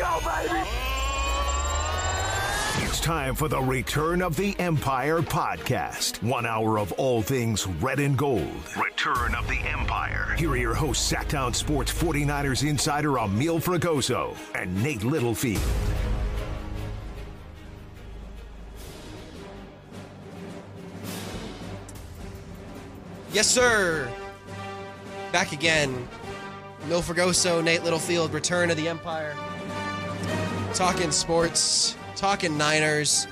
go, baby! It's time for the Return of the Empire podcast. One hour of all things red and gold. Return of the Empire. Here are your hosts, Sacktown Sports 49ers insider Emil Fragoso and Nate Littlefield. Yes, sir. Back again. Mil Fragoso, Nate Littlefield, Return of the Empire. Talking sports, talking Niners.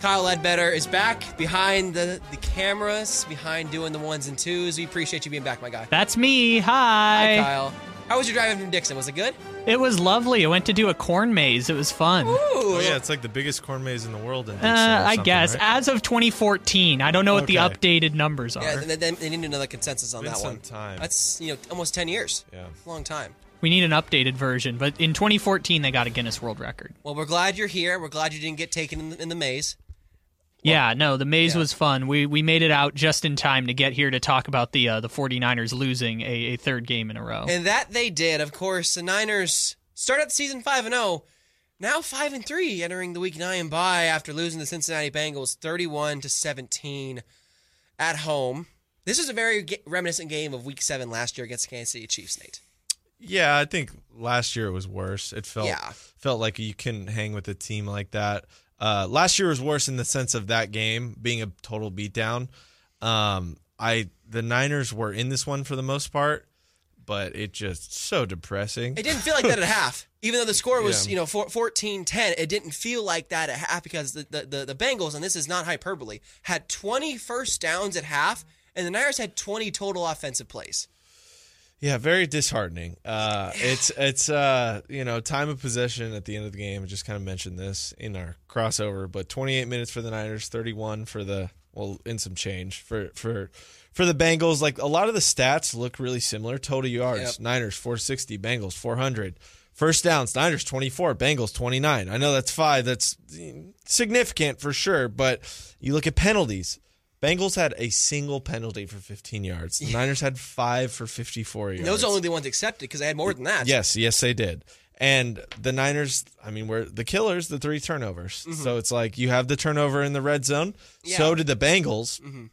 Kyle Ledbetter is back behind the, the cameras, behind doing the ones and twos. We appreciate you being back, my guy. That's me. Hi, Hi. Kyle. How was your drive from Dixon? Was it good? It was lovely. I went to do a corn maze. It was fun. Ooh, Oh yeah, it's like the biggest corn maze in the world. In Uh, Dixon I guess right? as of 2014. I don't know what the updated numbers are. Yeah, they, they, they need another consensus on Been that some one. time. That's you know almost ten years. Yeah. long time. We need an updated version, but in 2014 they got a Guinness World Record. Well, we're glad you're here. We're glad you didn't get taken in the, in the maze. yeah, no, the maze yeah. was fun. We we made it out just in time to get here to talk about the uh, the 49ers losing a, a third game in a row. And that they did. Of course, the Niners start out the season 5 and 0. Now 5 and 3 entering the week 9 bye after losing the Cincinnati Bengals 31 to 17 at home. This is a very reminiscent game of week 7 last year against the Kansas City Chiefs, Nate. Yeah, I think last year it was worse. It felt Yeah. felt like you couldn't hang with a team like that. Uh, last year was worse in the sense of that game being a total beatdown. Um, I the Niners were in this one for the most part, but it just so depressing. It didn't feel like that at half. Even though the score was, Yeah. you know, 14 10, it didn't feel like that at half because the, the, the, the Bengals, and this is not hyperbole, had 20 first downs at half, and the Niners had 20 total offensive plays. Yeah, very disheartening. Uh, it's it's uh, you know time of possession at the end of the game. I just kind of mentioned this in our crossover, but 28 minutes for the Niners, 31 for the well, in some change for for for the Bengals. Like a lot of the stats look really similar. Total yards: Yep. Niners 460, Bengals 400. First downs: Niners 24, Bengals 29. I know that's five. That's significant for sure, but you look at penalties. Bengals had a single penalty for 15 yards. The Niners had five for 54 yards. Those are only the ones accepted because they had more than that. Yes, yes, they did. And the Niners, I mean, were the killers, the three turnovers. So it's like you have the turnover in the red zone. Mm-hmm. Yeah. So did the Bengals. Mm-hmm.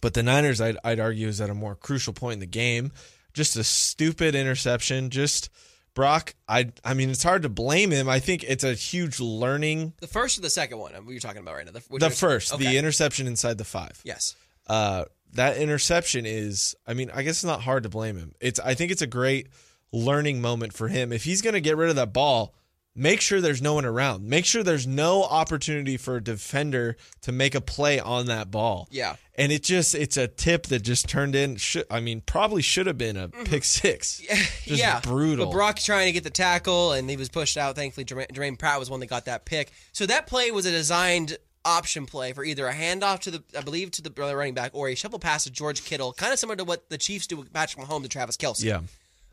But the Niners, I'd, I'd argue, is at a more crucial point in the game. Just a stupid interception. Just Brock, I, I mean, it's hard to blame him. I think it's a huge learning. The first or the second one? What you're talking about right now? The, The first, okay. the interception inside the five. Yes. uh, that interception is I mean, I guess it's not hard to blame him. It's I think it's a great learning moment for him. If he's going to get rid of that ball, make sure there's no one around. Make sure there's no opportunity for a defender to make a play on that ball. Yeah. And it just it's a tip that just turned in should, I mean, probably should have been a pick 6. Just Mm-hmm. yeah. brutal. But Brock trying to get the tackle, and he was pushed out. Thankfully, Germaine, Germaine Pratt was one that got that pick. So that play was a designed option play for either a handoff to the, I believe, to the running back or a shuffle pass to George Kittle, kind of similar to what the Chiefs do with Patrick Mahomes to Travis Kelce. yeah.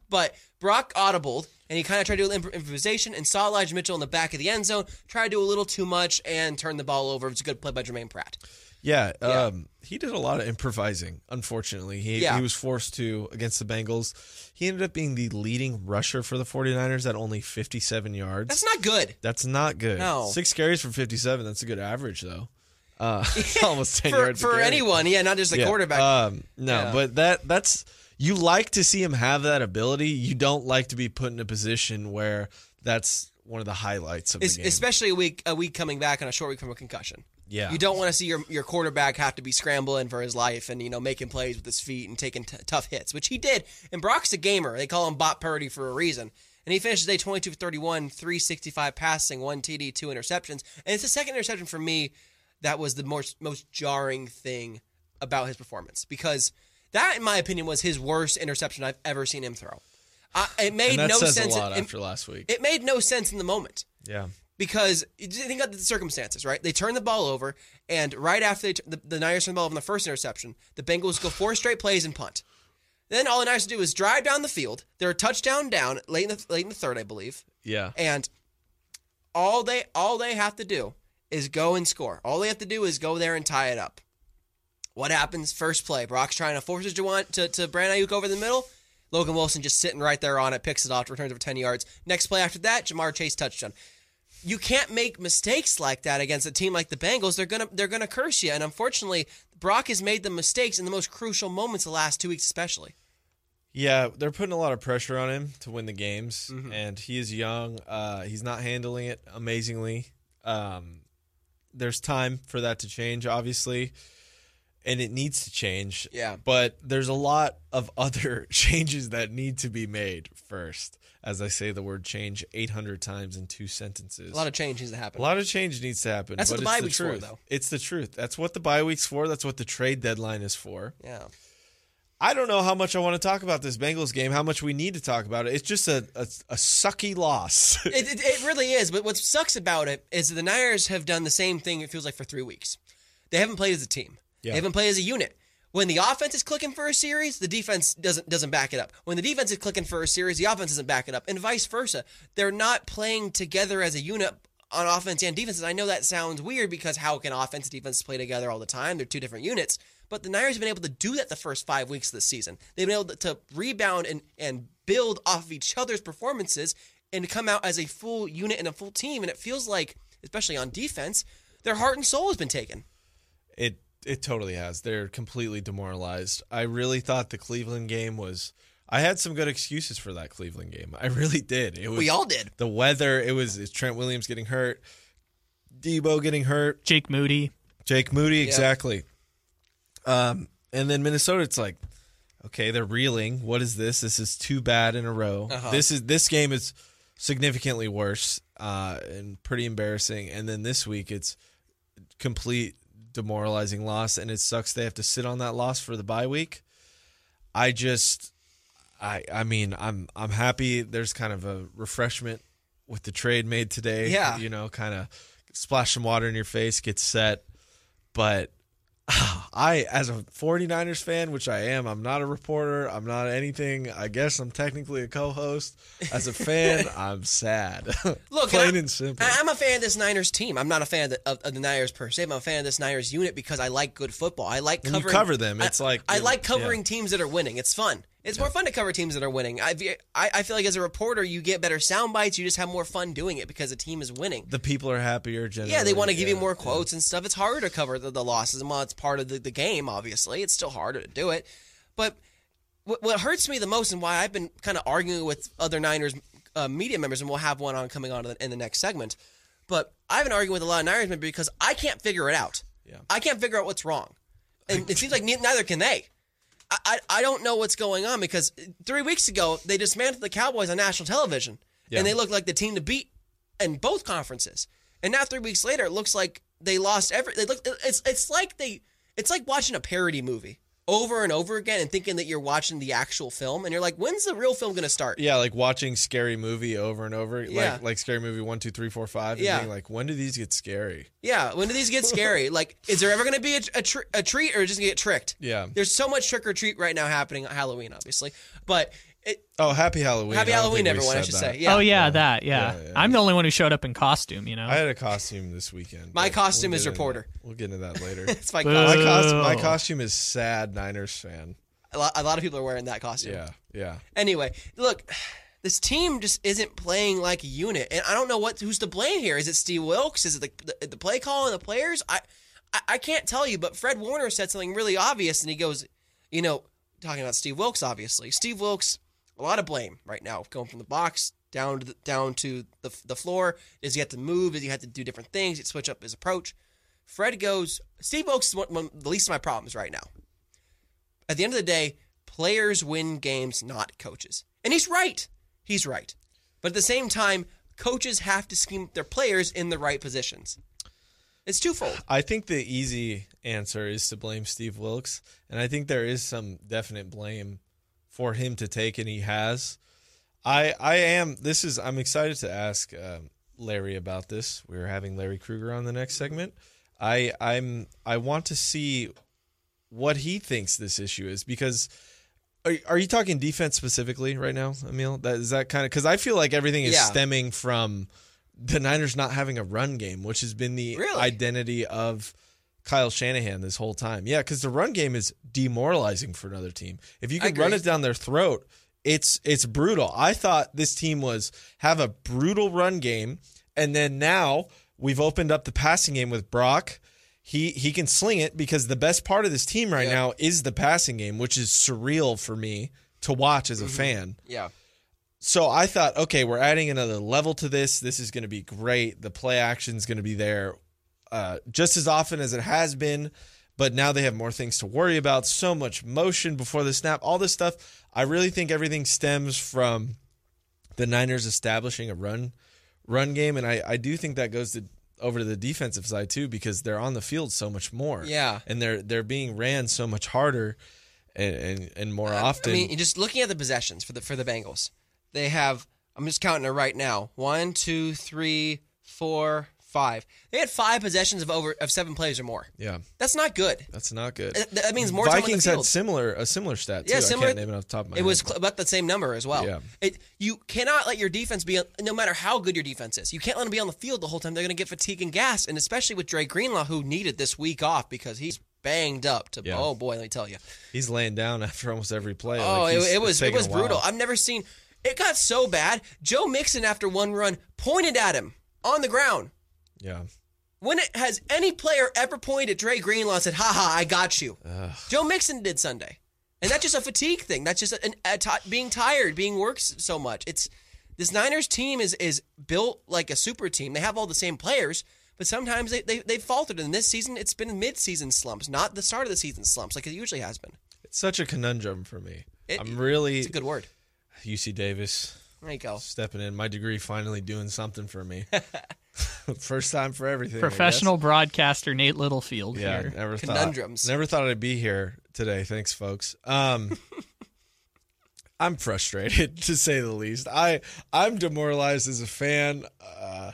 But Brock audibled, and he kind of tried to do imp- improvisation and saw Elijah Mitchell in the back of the end zone, tried to do a little too much, and turned the ball over. It was a good play by Germaine Pratt. Yeah, Yeah. um, he did a lot of improvising. Unfortunately, he Yeah. he was forced to against the Bengals. He ended up being the leading rusher for the 49ers at only 57 yards. That's not good. That's not good. No. Six carries for 57. That's a good average, though. Uh, almost 10 For, yards for anyone, yeah, not just the Yeah, quarterback. Um, no, but that that's you like to see him have that ability. You don't like to be put in a position where that's one of the highlights of the game. especially a week a week coming back on a short week from a concussion. Yeah. you don't want to see your your quarterback have to be scrambling for his life and you know making plays with his feet and taking t- tough hits, which he did. And Brock's a gamer; they call him Bot Purdy for a reason. And he finished the day 22 for 31, 365 passing, one TD, two interceptions. And it's the second interception for me that was the most most jarring thing about his performance because that, in my opinion, was his worst interception I've ever seen him throw. I, it made no sense. a lot it- after last week. it made no sense in the moment yeah. because think about the circumstances, right? They turn the ball over, and right after they t- the, the Niners turn the ball over on the first interception, the Bengals go four straight plays and punt. Then all the Niners do is drive down the field. They're a touchdown down late in the late in the third, I believe, Yeah. and all they all they have to do is go and score. All they have to do is go there and tie it up. What happens? First play, Brock's trying to force Jawan to, to Brandon Aiyuk over the middle. Logan Wilson just sitting right there on it, picks it off, returns it for 10 yards. Next play after that, Ja'Marr Chase touchdown. You can't make mistakes like that against a team like the Bengals. They're gonna they're gonna curse you. And unfortunately, Brock has made the mistakes in the most crucial moments the last two weeks, especially. Yeah, they're putting a lot of pressure on him to win the games, Mm-hmm. and he is young. Uh, he's not handling it amazingly. Um, there's time for that to change, obviously, and it needs to change. Yeah. but there's a lot of other changes that need to be made first. As I say the word change 800 times in two sentences. A lot of change needs to happen. A lot of change needs to happen. That's but what the bye week's for, truth. though. It's the truth. That's what the bye week's for. That's what the trade deadline is for. yeah. I don't know how much I want to talk about this Bengals game. How much we need to talk about it. It's just a a, a sucky loss. it, it, it really is. But what sucks about it is that the Niners have done the same thing. It feels like for three weeks, they haven't played as a team. Yeah. They haven't played as a unit. When the offense is clicking for a series, the defense doesn't doesn't back it up. When the defense is clicking for a series, the offense doesn't back it up, and vice versa. They're not playing together as a unit on offense and defense. And I know that sounds weird because how can offense and defense play together all the time? They're two different units. But the Niners have been able to do that the first five weeks of the season. They've been able to rebound and, and build off of each other's performances and come out as a full unit and a full team. And it feels like, especially on defense, their heart and soul has been taken. it it totally has. They're completely demoralized. I really thought the Cleveland game was. I had some good excuses for that Cleveland game. I really did. It was We all did. the weather. It was it's Trent Williams getting hurt, Deebo getting hurt, Jake Moody. Jake Moody exactly. Um, and then Minnesota, it's like, okay, they're reeling. What is this? This is too bad in a row. Uh-huh. This is this game is significantly worse uh, and pretty embarrassing. And then this week, it's complete demoralizing loss, and it sucks they have to sit on that loss for the bye week. I just, I, I mean, I'm, I'm happy. There's kind of a refreshment with the trade made today. Yeah. you know, kind of splash some water in your face, get set. But ah, I, as a 49ers fan, which I am, I'm not a reporter. I'm not anything. I guess I'm technically a co-host. As a fan, I'm sad. Look, plain and and simple. I- I'm a fan of this Niners team. I'm not a fan of the, of, the Niners per se. I'm a fan of this Niners unit because I like good football. I like When you covering. cover them, it's I- like- I like yeah. covering teams that are winning. It's fun. It's more fun to cover teams that are winning. I, I I feel like as a reporter, you get better sound bites. You just have more fun doing it because the team is winning. the people are happier. Generally, Yeah, they want to give you Yeah, more yeah. quotes and stuff. It's harder to cover the, the losses, and while it's part of the, the game, obviously, it's still harder to do it. But what, what hurts me the most, and why I've been kind of arguing with other Niners uh, media members, and we'll have one on coming on in the, in the next segment. But I've been arguing with a lot of Niners members because I can't figure it out. Yeah. I can't figure out what's wrong, and it seems like neither can they. I, I don't know what's going on because three weeks ago they dismantled the Cowboys on national television, Yeah. and they looked like the team to beat in both conferences. And now three weeks later, it looks like they lost every. They look. It's it's like they. It's like watching a parody movie over and over again and thinking that you're watching the actual film, and you're like, when's the real film to start? Yeah, like watching scary movie over and over. Yeah. Like like scary movie one, two, three, four, five. And Yeah. being like, when do these get scary? Yeah, when do these get scary? like, is there ever to be a, a, tr- a treat or just gonna get tricked? Yeah. There's so much trick or treat right now happening on Halloween, obviously. But it, Oh, happy Halloween! happy Halloween, everyone. I should that. say. Yeah. oh yeah, that yeah. Yeah, yeah. I'm the only one who showed up in costume. You know. I had a costume this weekend. My costume we'll is get into reporter. We'll get into that later. It's my costume. my costume, my costume is sad Niners fan. A lot, a lot of people are wearing that costume. Yeah, yeah. Anyway, look, this team just isn't playing like a unit, and I don't know what who's to blame here. Is it Steve Wilks? Is it the the, the play call and the players? I, I I can't tell you, but Fred Warner said something really obvious, and he goes, you know, talking about Steve Wilks, obviously. Steve Wilks, a lot of blame right now, going from the box down to the, down to the the floor. Does he have to move? Does he have to do different things? He switch up his approach. Fred goes. Steve Wilks is one, one the least of my problems right now at the end of the day, players win games, not coaches. And he's right. He's right. But at the same time, coaches have to scheme their players in the right positions. It's twofold. I think the easy answer is to blame Steve Wilks, and I think there is some definite blame for him to take, and he has. I I am. This is. I'm excited to ask um, Larry about this. We're having Larry Krueger on the next segment. I I'm I want to see what he thinks this issue is because. Are, are you talking defense specifically right now, Emil? That is that kind of because I feel like everything is Yeah. stemming from the Niners not having a run game, which has been the Really? identity of Kyle Shanahan this whole time. Yeah, because the run game is demoralizing for another team. If you can run it down their throat, it's it's brutal. I thought this team was have a brutal run game, and then now we've opened up the passing game with Brock. He he can sling it because the best part of this team right Yep. now is the passing game, which is surreal for me to watch as a mm-hmm. fan. Yeah. So I thought, okay, we're adding another level to this. This is going to be great. The play action is going to be there uh, just as often as it has been, but now they have more things to worry about. So much motion before the snap, all this stuff. I really think everything stems from the Niners establishing a run run game, and I, I do think that goes to over to the defensive side too because they're on the field so much more. Yeah. and they're they're being ran so much harder and and, and more often. I mean, just looking at the possessions for the for the Bengals, they have. I'm just counting it right now. One, two, three, four, five. They had five possessions of over of seven plays or more. yeah, That's not good. that's not good. That- That means more time on the Vikings had similar a similar stat too. Yeah, similar. I can't name it off the top of my It was head. cl- about the same number as well. Yeah. It, you cannot let your defense be, no matter how good your defense is, you can't let them be on the field the whole time. They're going to get fatigue and gas, and especially with Dre Greenlaw, who needed this week off because he's banged up. To Yeah. oh boy, let me tell you. He's laying down after almost every play. Oh, Like, it, it was it was brutal. I've never seen. It got so bad. Joe Mixon, after one run, pointed at him on the ground. Yeah, When it has any player ever pointed at Dre Greenlaw and said, "Ha ha, I got you," Joe Mixon did Sunday, and that's just a fatigue thing. That's just an, a ti being tired, being worked so much. It's this Niners team is is built like a super team. They have all the same players, but sometimes they they they faltered. And this season, it's been mid season slumps, not the start of the season slumps like it usually has been. it's such a conundrum for me. It- I'm really It's a good word. UC Davis There you go. stepping in. My degree finally doing something for me. First time for everything. Professional broadcaster Nate Littlefield Yeah, here. never Conundrums. thought. Never thought I'd be here today. Thanks, folks. Um, I'm frustrated to say the least. I I'm demoralized as a fan. Uh,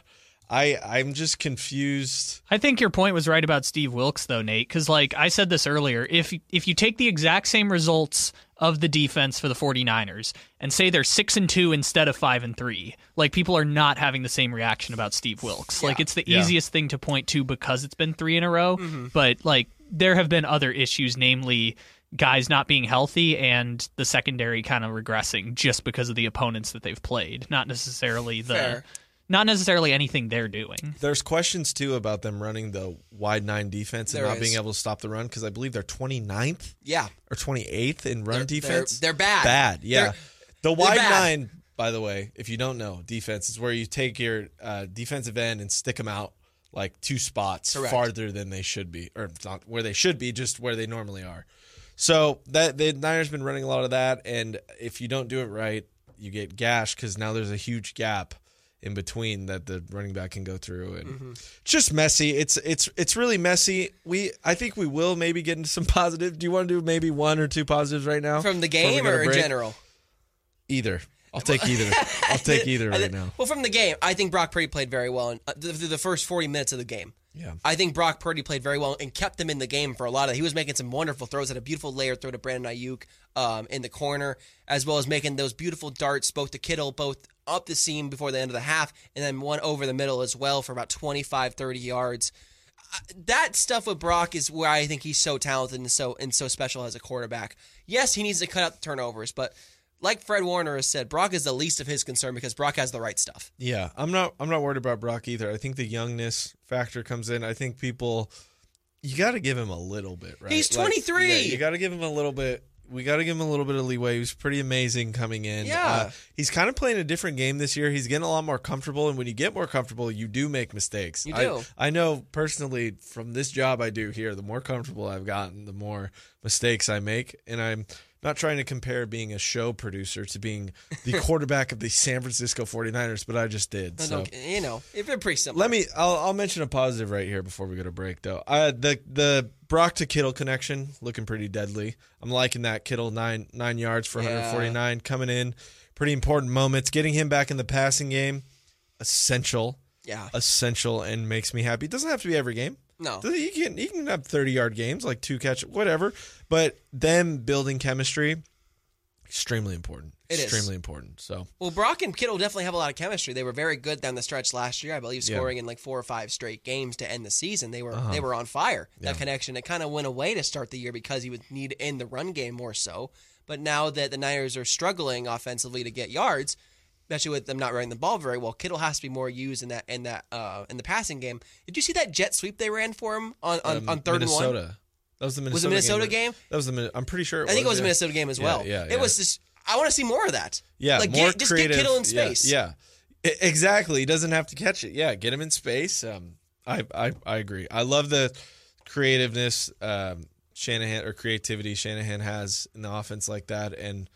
I I'm just confused. I think your point was right about Steve Wilks, though, Nate. Because, like I said this earlier, if if you take the exact same results of the defense for the 49ers and say they're six and two instead of five and three, like people are not having the same reaction about Steve Wilks. Like it's the Yeah. easiest thing to point to because it's been three in a row. Mm-hmm. But like there have been other issues, namely guys not being healthy and the secondary kind of regressing just because of the opponents that they've played, not necessarily the. Fair. Not necessarily anything they're doing. There's questions too about them running the wide nine defense and There not is. being able to stop the run because I believe they're 29th Yeah. or 28th in run They're- defense. they're- they're bad. Bad, yeah. They're- the wide nine, by the way, if you don't know, defense is where you take your uh, defensive end and stick them out like two spots Correct. farther than they should be, or not where they should be, just where they normally are. So that the Niners been running a lot of that, and if you don't do it right, you get gashed because now there's a huge gap in between that the running back can go through, and Mm-hmm. just messy. It's it's it's really messy. We I think we will maybe get into some positive. Do you want to do maybe one or two positives right now From the game or in general? Either. I'll take either. I'll take either right now. Well, from the game, I think Brock Purdy played very well in, uh, th- through the first 40 minutes of the game. Yeah. I think Brock Purdy played very well and kept them in the game for a lot of. It. He was making some wonderful throws. Had a beautiful layer throw to Brandon Aiyuk um, in the corner, as well as making those beautiful darts, both to Kittle, both up the seam before the end of the half, and then one over the middle as well for about 25, 30 yards. Uh, That stuff with Brock is where I think he's so talented and so and so special as a quarterback. Yes, he needs to cut out the turnovers, but like Fred Warner has said, Brock is the least of his concern because Brock has the right stuff. Yeah, I'm not. I'm not worried about Brock either. I think the youngness factor comes in. I think people, you got to give him a little bit, right? He's Like, 23. yeah, you got to give him a little bit. We got to give him a little bit of leeway. He was pretty amazing coming in. Yeah. Uh, he's kind of playing a different game this year. He's getting a lot more comfortable, and when you get more comfortable, you do make mistakes. You I- do. I, know personally from this job I do here, the more comfortable I've gotten, the more mistakes I make, and I'm not trying to compare being a show producer to being the quarterback of the San Francisco 49ers, but I just did. I So. you know, if they're pretty simple. Let me. I'll, I'll mention a positive right here before we go to break, though. Uh, the the Brock to Kittle connection looking pretty deadly. I'm liking that Kittle nine nine yards for Yeah. 149 coming in. Pretty important moments. Getting him back in the passing game, essential, Yeah. essential, and makes me happy. It doesn't have to be every game. No. You can you can have 30 yard games like two catch whatever, but them building chemistry extremely important. It is. extremely important. So Well, Brock and Kittle definitely have a lot of chemistry. They were very good down the stretch last year, I believe, Yeah. scoring in like four or five straight games to end the season. They were Uh-huh. they were on fire. That Yeah. connection it kind of went away to start the year because he would need to end the run game more so. But now that the Niners are struggling offensively to get yards, especially with them not running the ball very well, Kittle has to be more used in that in that uh, in the passing game. Did you see that jet sweep they ran for him on on, um, on third Minnesota. and one? That was the Minnesota. Was it Minnesota game? game? That was the. I'm pretty sure. It I think it was a. Minnesota game as Yeah, well. yeah, It was just I want to see more of that. Yeah, like more get, just creative. get Kittle in space. Yeah, I- exactly. He doesn't have to catch it. Yeah, get him in space. Um, I I, I agree. I love the creativeness um, Shanahan or creativity Shanahan has in the offense like that, and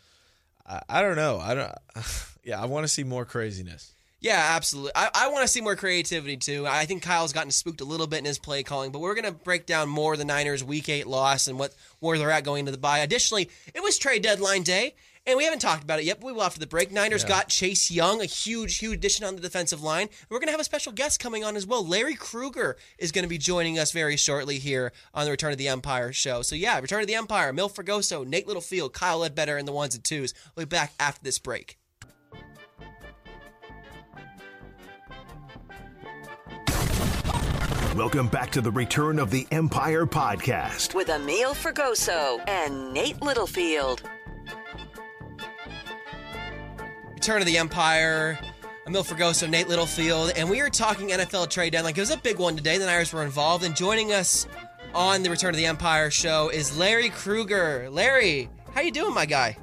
I, I don't know. I don't. Yeah, I want to see more craziness. Yeah, absolutely. I, I want to see more creativity too. I think Kyle's gotten spooked a little bit in his play calling, but we're going to break down more the Niners' Week Eight loss and what where they're at going into the bye. Additionally, it was trade deadline day, and we haven't talked about it yet. But we will after the break. Niners Yeah. got Chase Young, a huge, huge addition on the defensive line. We're going to have a special guest coming on as well. Larry Krueger is going to be joining us very shortly here on the Return of the Empire show. So yeah, Return of the Empire, Mil Fragoso, Nate Littlefield, Kyle Ledbetter, and the ones and twos. We'll be back after this break. Welcome back to the Return of the Empire podcast. with Emil Fragoso and Nate Littlefield. Return of the Empire. Emil Fragoso, Nate Littlefield, and we are talking NFL trade deadline. It was a big one today. The Niners were involved, and joining us on the Return of the Empire show is Larry Krueger. Larry, how you doing, my guy?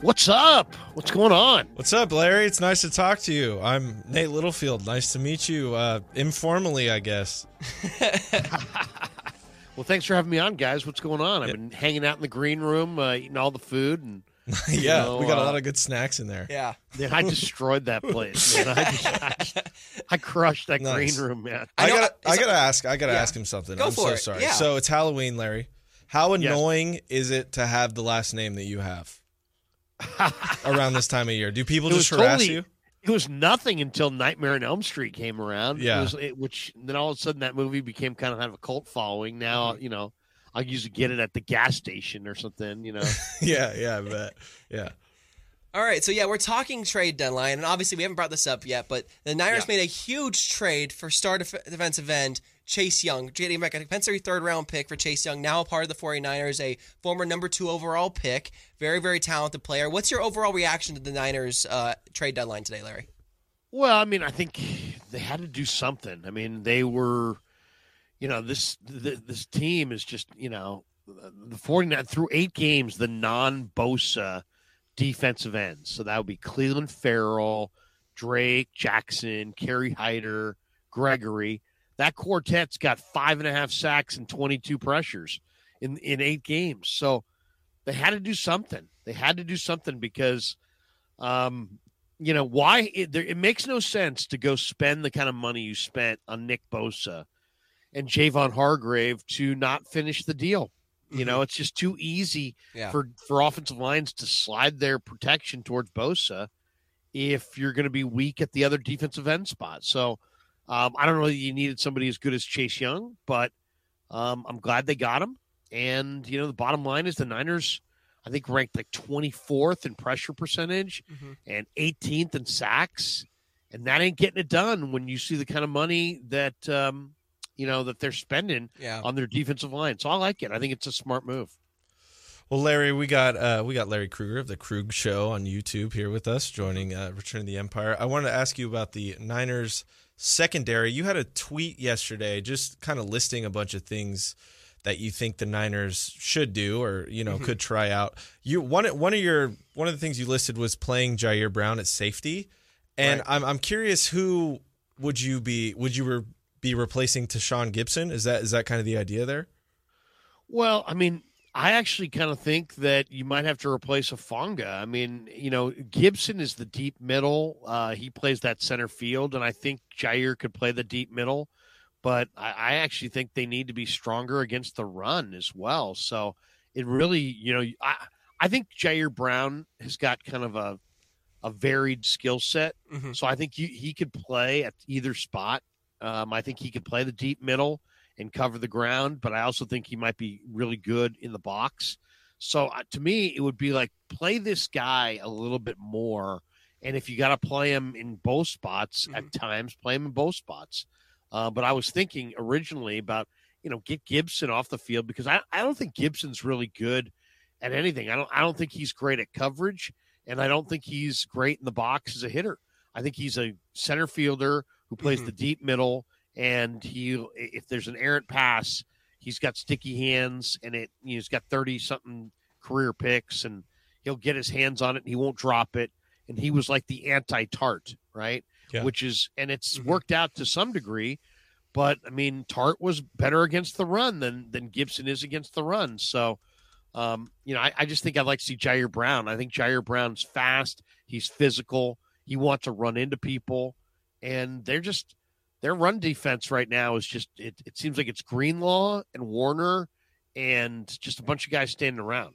What's up? What's going on? What's up, Larry? It's nice to talk to you. I'm Nate Littlefield. Nice to meet you, uh, informally, I guess. Well, thanks for having me on, guys. What's going on? I've been hanging out in the green room, uh, eating all the food, and yeah, know, we got a uh, lot of good snacks in there. Yeah. man, I destroyed that place. Man. I, just, I, I crushed that Nice. green room, man. I I, gotta, I gotta ask. I gotta Yeah. ask him something. Go I'm for so it. sorry. Yeah. So it's Halloween, Larry. How Yes. annoying is it to have the last name that you have around this time of year? Do people It just harass totally- you? It was nothing until Nightmare on Elm Street came around. Yeah. It was, it, which then all of a sudden that movie became kind of have a cult following. Now Mm-hmm. you know I usually get it at the gas station or something. You know. yeah, yeah, I bet. Yeah. All right, so yeah, we're talking trade deadline, and obviously we haven't brought this up yet, but the Niners Yeah. made a huge trade for star def- defensive end Chase Young, getting back a compensatory third round pick for Chase Young, now a part of the 49ers, a former number two overall pick, very, very talented player. What's your overall reaction to the Niners uh, trade deadline today, Larry? Well, I mean, I think they had to do something. I mean, they were, you know, this th- this team is just, you know, the 49 through eight games, the non Bosa defensive ends. So that would be Clelin Ferrell, Drake, Jackson, Kerry Hyder, Gregory. That quartet's got five and a half sacks and 22 pressures in, in eight games. So they had to do something. They had to do something because, um, you know why it, there, it makes no sense to go spend the kind of money you spent on Nick Bosa and Javon Hargrave to not finish the deal. You know, it's just too easy Yeah. for for offensive lines to slide their protection towards Bosa if you're going to be weak at the other defensive end spot. So um, I don't know that you needed somebody as good as Chase Young, but um, I'm glad they got him. And you know, the bottom line is the Niners, I think, ranked like 24th in pressure percentage Mhm. and 18th in sacks, and that ain't getting it done when you see the kind of money that um, you know that they're spending Yeah. on their defensive line. So I like it. I think it's a smart move. Well, Larry, we got uh, we got Larry Krueger of the Krug Show on YouTube here with us, joining uh, Return of the Empire. I wanted to ask you about the Niners secondary. You had a tweet yesterday, just kind of listing a bunch of things that you think the Niners should do, or you know, could try out. You one one of your one of the things you listed was playing Ji'Ayir Brown at safety, and Right. I'm I'm curious who would you be would you be replacing Tashaun Gipson? Is that is that kind of the idea there? Well, I mean, I actually kind of think that you might have to replace Hufanga. I mean, you know, Gipson is the deep middle. Uh, he plays that center field, and I think Ji'Ayir could play the deep middle. But I, I actually think they need to be stronger against the run as well. So it really, you know, I I think Ji'Ayir Brown has got kind of a a varied skill set. Mhm. So I think you, he could play at either spot. Um, I think he could play the deep middle and cover the ground, but I also think he might be really good in the box. So uh, to me, it would be like play this guy a little bit more, and if you got to play him in both spots Mhm. at times, play him in both spots. Uh, but I was thinking originally about you know get Gipson off the field because I, I don't think Gipson's really good at anything. I don't I don't think he's great at coverage, and I don't think he's great in the box as a hitter. I think he's a center fielder who plays Mhm. the deep middle, and he if there's an errant pass, he's got sticky hands, and it he's got thirty something career picks, and he'll get his hands on it, and he won't drop it. And he was like the anti Tartt, right? Yeah. Which is, and it's Mhm. worked out to some degree. But I mean, Tartt was better against the run than than Gipson is against the run. So, um, you know, I, I just think I'd like to see Ji'Ayir Brown. I think Ji'Ayir Brown's fast. He's physical. He wants to run into people, and they're just their run defense right now is just it. It seems like it's Greenlaw and Warner, and just a bunch of guys standing around.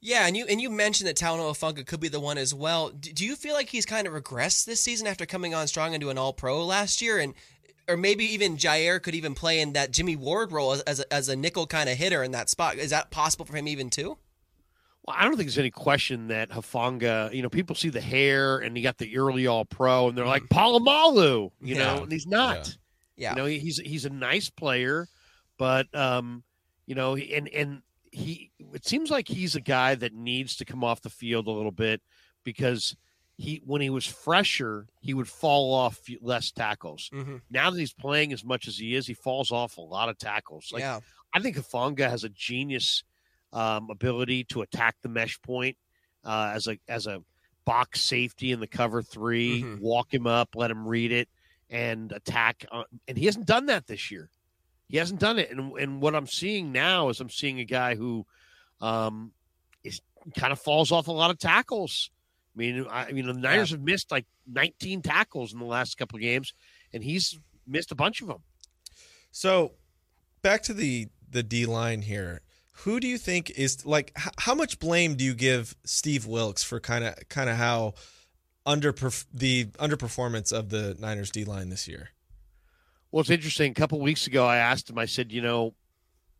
Yeah, and you and you mentioned that Talanoa Hufanga could be the one as well. Do, do you feel like he's kind of regressed this season after coming on strong into an All Pro last year, and or maybe even Ji'Ayir could even play in that Jimmy Ward role as as a, as a nickel kind of hitter in that spot? Is that possible for him even too? Well, I don't think there's any question that Hufanga, you know, people see the hair and he got the early all pro and they're like Polamalu, you Yeah. know, and he's not. Yeah. You know, he's he's a nice player, but um, you know, and and he it seems like he's a guy that needs to come off the field a little bit because he when he was fresher, he would fall off less tackles. Mm-hmm. Now that he's playing as much as he is, he falls off a lot of tackles. Like yeah. I think Hufanga has a genius um, ability to attack the mesh point uh, as a as a box safety in the cover 3 Mhm. walk him up, let him read it, and attack. Uh, and he hasn't done that this year. He hasn't done it. And and what I'm seeing now is I'm seeing a guy who um, is kind of falls off a lot of tackles. I mean, I, I mean, the Niners have missed like 19 tackles in the last couple of games, and he's missed a bunch of them. So, back to the the D line here. Who do you think is like h- how much blame do you give Steve Wilks for kind of kind of how under the underperformance of the Niners D line this year? Well, it's interesting. A couple weeks ago, I asked him. I said, you know,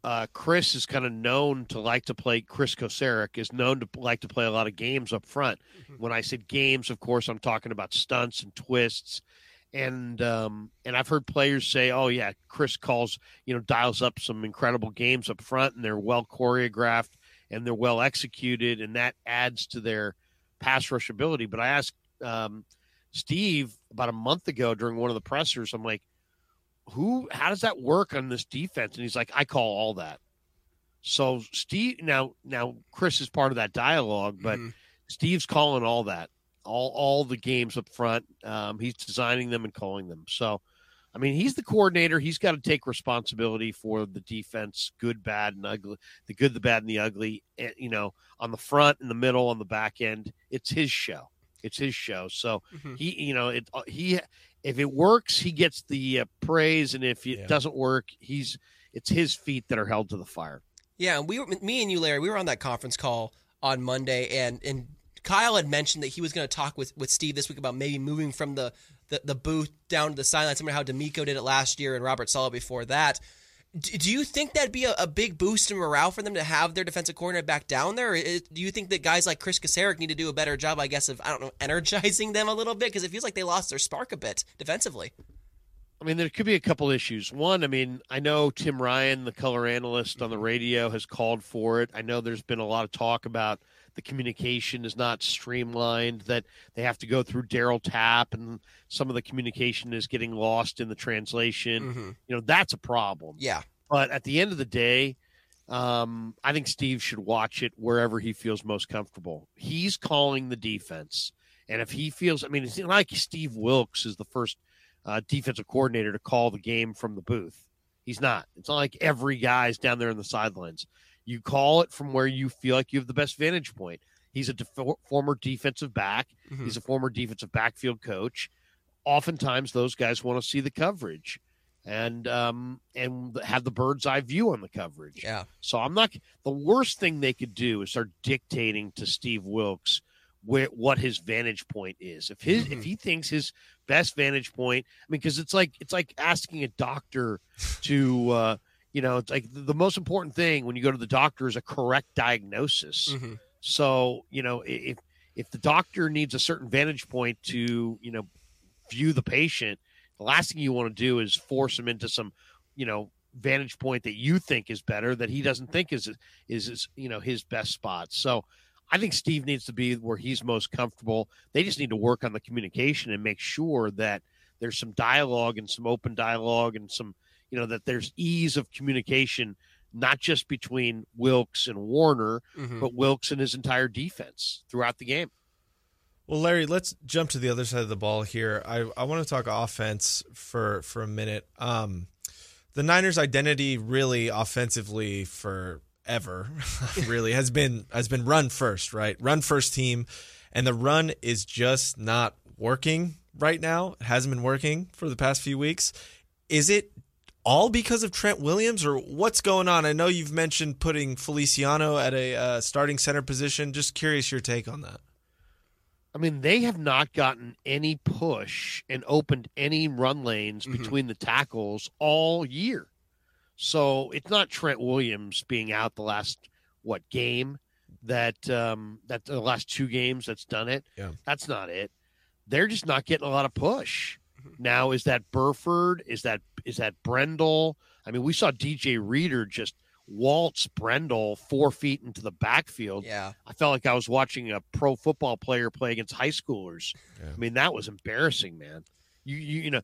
uh, Kris is kind of known to like to play. Kris Kocurek is known to like to play a lot of games up front. When I said games, of course, I'm talking about stunts and twists, and um, and I've heard players say, "Oh yeah, Kris calls you know dials up some incredible games up front, and they're well choreographed and they're well executed, and that adds to their pass rush ability." But I asked um, Steve about a month ago during one of the pressers, I'm like who how does that work on this defense and he's like i call all that so steve now now chris is part of that dialogue but Mhm. steve's calling all that all all the games up front um, he's designing them and calling them so i mean he's the coordinator he's got to take responsibility for the defense good bad and ugly the good the bad and the ugly eh, you know on the front in the middle on the back end it's his show it's his show so Mhm. he you know it uh, he if it works he gets the uh, praise and if it Yeah. doesn't work he's it's his feet that are held to the fire Yeah, and we were me and you, Larry. We were on that conference call on Monday, and and Kyle had mentioned that he was going to talk with with Steve this week about maybe moving from the the, the booth down to the sideline, similar how DeMeco did it last year and Robert Saleh before that. D- Do you think that'd be a, a big boost in morale for them to have their defensive coordinator back down there? Do you think that guys like Kris Kocurek need to do a better job, I guess, of I don't know, energizing them a little bit because it feels like they lost their spark a bit defensively. I mean, there could be a couple issues. One, I mean, I know Tim Ryan, the color analyst on the radio, has called for it. I know there's been a lot of talk about the communication is not streamlined, that they have to go through Daryl Tapp and some of the communication is getting lost in the translation. Mm-hmm. You know, that's a problem. Yeah, But at the end of the day, um, I think Steve should watch it wherever he feels most comfortable. He's calling the defense. And if he feels, I mean, it's not like Steve Wilks is the first uh, defensive coordinator to call the game from the booth. He's not. It's not like every guy's down there in the sidelines. You call it from where you feel like you have the best vantage point. He's a def- former defensive back. Mhm. He's a former defensive backfield coach. Oftentimes, those guys want to see the coverage and um, and have the bird's eye view on the coverage. yeah. So I'm not. The worst thing they could do is start dictating to Steve Wilks where what his vantage point is. If his if he thinks his best vantage point, I mean, because it's like it's like asking a doctor to uh, You know, it's like the, most important thing when you go to the doctor is a correct diagnosis. Mhm. So, you know, if if the doctor needs a certain vantage point to, you know, view the patient, the last thing you want to do is force him into some, you know, vantage point that you think is better that he doesn't think is is, is you know his best spot. So, I think Steve needs to be where he's most comfortable. They just need to work on the communication and make sure that there's some dialogue and some open dialogue and some, you know, that there's ease of communication, not just between Wilks and Warner, Mhm. but Wilks and his entire defense throughout the game. Well, Larry, let's jump to the other side of the ball here. I, I want to talk offense for for a minute. Um, the Niners' identity, really offensively, forever, really has been has been run first, right? Run first team, and the run is just not working right now. It hasn't been working for the past few weeks. Is it all because of Trent Williams, or what's going on? I know you've mentioned putting Feliciano at a uh, starting center position. Just curious your take on that. I mean, they have not gotten any push and opened any run lanes Mhm. between the tackles all year. So it's not Trent Williams being out the last what game that um that the last two games that's done it. Yeah. That's not it. They're just not getting a lot of push. Now is that Burford? Is that is that Brendel? I mean, we saw DJ Reader just waltz Brendel four feet into the backfield. Yeah. I felt like I was watching a pro football player play against high schoolers. Yeah. I mean, that was embarrassing, man. You, you you know,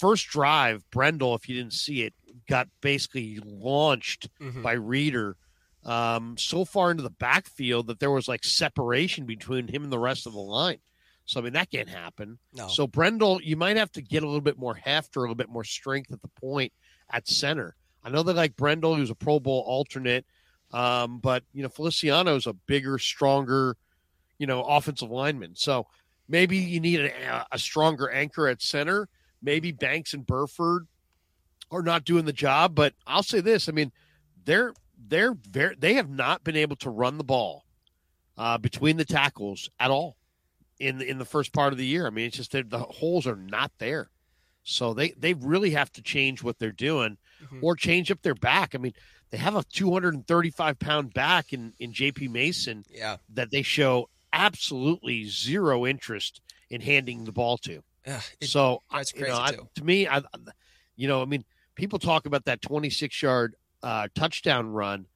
first drive, Brendel, if you didn't see it, got basically launched Mhm. by Reader um, so far into the backfield that there was like separation between him and the rest of the line. So I mean, that can't happen. No. So Brendel, you might have to get a little bit more heft or a little bit more strength at the point at center. I know they like Brendel, who's a Pro Bowl alternate, um, but you know Feliciano is a bigger, stronger, you know, offensive lineman. So maybe you need a, a stronger anchor at center. Maybe Banks and Burford are not doing the job. But I'll say this: I mean, they're they're very they have not been able to run the ball uh, between the tackles at all in the, in the first part of the year. I mean, it's just that the holes are not there. So they they really have to change what they're doing, Mhm. or change up their back. I mean, they have a 235 pound back in in JP Mason Yeah. that they show absolutely zero interest in handing the ball to. Ugh, it- so that's you know, crazy, I- to me, I, you know, I mean, people talk about that 26 yard uh, touchdown run.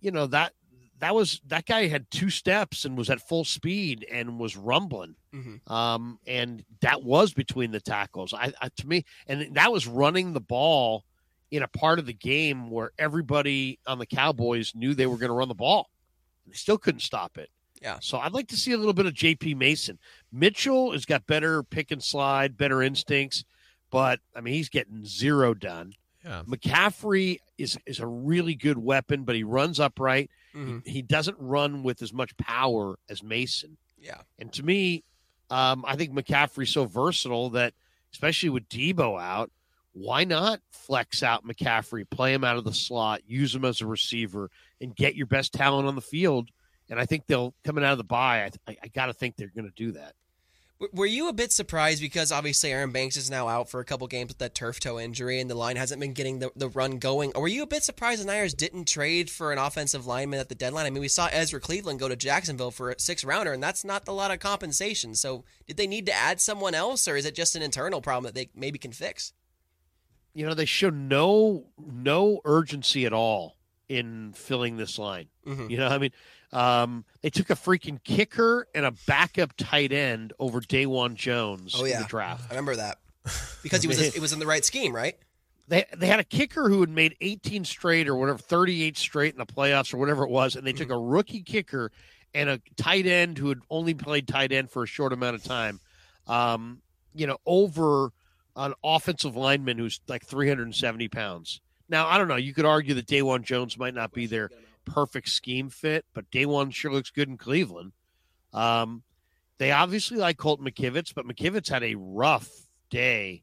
You know that that was that guy had two steps and was at full speed and was rumbling. Mhm. Um, and that was between the tackles. I, I to me, and that was running the ball in a part of the game where everybody on the Cowboys knew they were going to run the ball. They still couldn't stop it. Yeah. So I'd like to see a little bit of JP Mason. Mitchell has got better pick and slide, better instincts, but I mean he's getting zero done. Yeah. McCaffrey is is a really good weapon, but he runs upright. Mhm. He doesn't run with as much power as Mason. Yeah. And to me, um, I think McCaffrey's so versatile that, especially with Deebo out, why not flex out McCaffrey, play him out of the slot, use him as a receiver, and get your best talent on the field? And I think they'll coming out of the bye. I, I, I got to think they're going to do that. Were you a bit surprised because obviously Aaron Banks is now out for a couple games with that turf toe injury and the line hasn't been getting the, the run going? Or were you a bit surprised the Niners didn't trade for an offensive lineman at the deadline? I mean, we saw Ezra Cleveland go to Jacksonville for a six rounder, and that's not a lot of compensation. So did they need to add someone else, or is it just an internal problem that they maybe can fix? You know, they show no no urgency at all in filling this line. Mhm. You know, I mean, um, they took a freaking kicker and a backup tight end over Dawand Jones Oh, in yeah. the draft. I remember that because he was it was in the right scheme, right? They they had a kicker who had made 18 straight or whatever, 38 straight in the playoffs or whatever it was, and they took a rookie kicker and a tight end who had only played tight end for a short amount of time, um, you know, over an offensive lineman who's like 370 pounds. Now, I don't know. You could argue that Dawand Jones might not be their perfect scheme fit, but Dawand sure looks good in Cleveland. Um, they obviously like Colt McKivitz, but McKivitz had a rough day,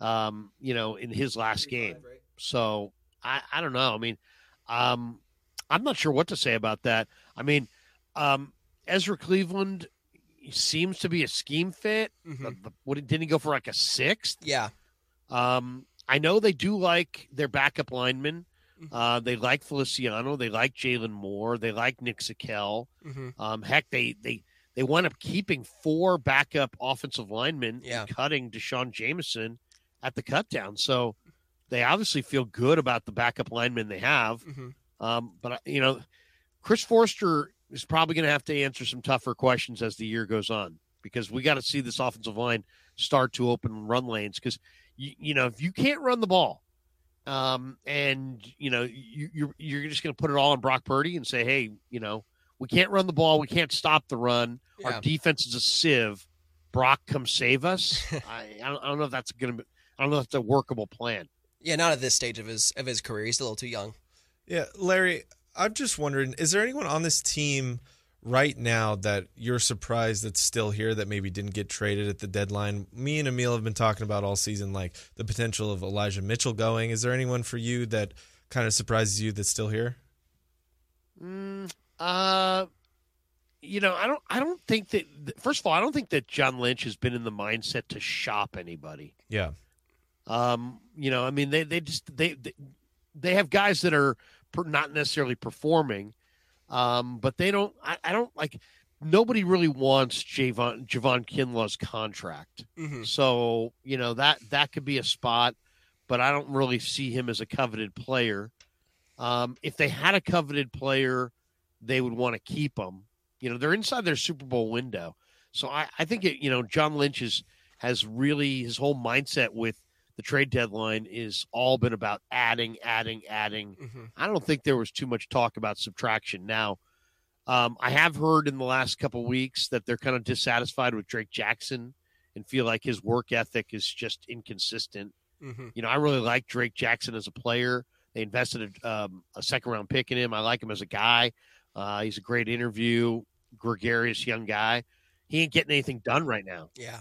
um, you know, in his last game. So I, I don't know. I mean, um, I'm not sure what to say about that. I mean, um, Ezra Cleveland seems to be a scheme fit. Mhm. The- the- what didn't he go for like a sixth? Yeah. Um, I know they do like their backup lineman. Uh, they like Feliciano. They like Jaylon Moore. They like Nick Zakelj. Mhm. Um, heck, they they they wound up keeping four backup offensive linemen Yeah. and cutting Deshaun Jameson at the cutdown. So they obviously feel good about the backup linemen they have. Mhm. Um, but uh, you know, Chris Foerster is probably going to have to answer some tougher questions as the year goes on because we got to see this offensive line start to open run lanes because you, you know if you can't run the ball um, and you know you, you're you're just going to put it all on Brock Purdy and say hey you know we can't run the ball we can't stop the run Yeah. our defense is a sieve Brock come save us I, I, don't, I don't know if that's going to I don't know if that's a workable plan Yeah, not at this stage of his of his career. He's a little too young. Yeah, Larry, I'm just wondering, is there anyone on this team right now that you're surprised that's still here that maybe didn't get traded at the deadline? Me and Emil have been talking about all season, like the potential of Elijah Mitchell going. Is there anyone for you that kind of surprises you that's still here? Mm, uh, you know, I don't. I don't think that. First of all, I don't think that John Lynch has been in the mindset to shop anybody. Yeah. Um, you know, I mean, they they just they they, they have guys that are per, not necessarily performing, um, but they don't. I, I don't like. Nobody really wants Javon Javon Kinlaw's contract. Mm-hmm. So you know that that could be a spot, but I don't really see him as a coveted player. Um, if they had a coveted player, they would want to keep him. You know, they're inside their Super Bowl window, so I, I think it. You know, John Lynch is, has really his whole mindset with the trade deadline is all been about adding, adding, adding. Mhm. I don't think there was too much talk about subtraction. Now, um, I have heard in the last couple weeks that they're kind of dissatisfied with Drake Jackson and feel like his work ethic is just inconsistent. Mm-hmm. You know, I really like Drake Jackson as a player. They invested a, um, a second round pick in him. I like him as a guy. Uh, he's a great interview, gregarious young guy. He ain't getting anything done right now. Yeah.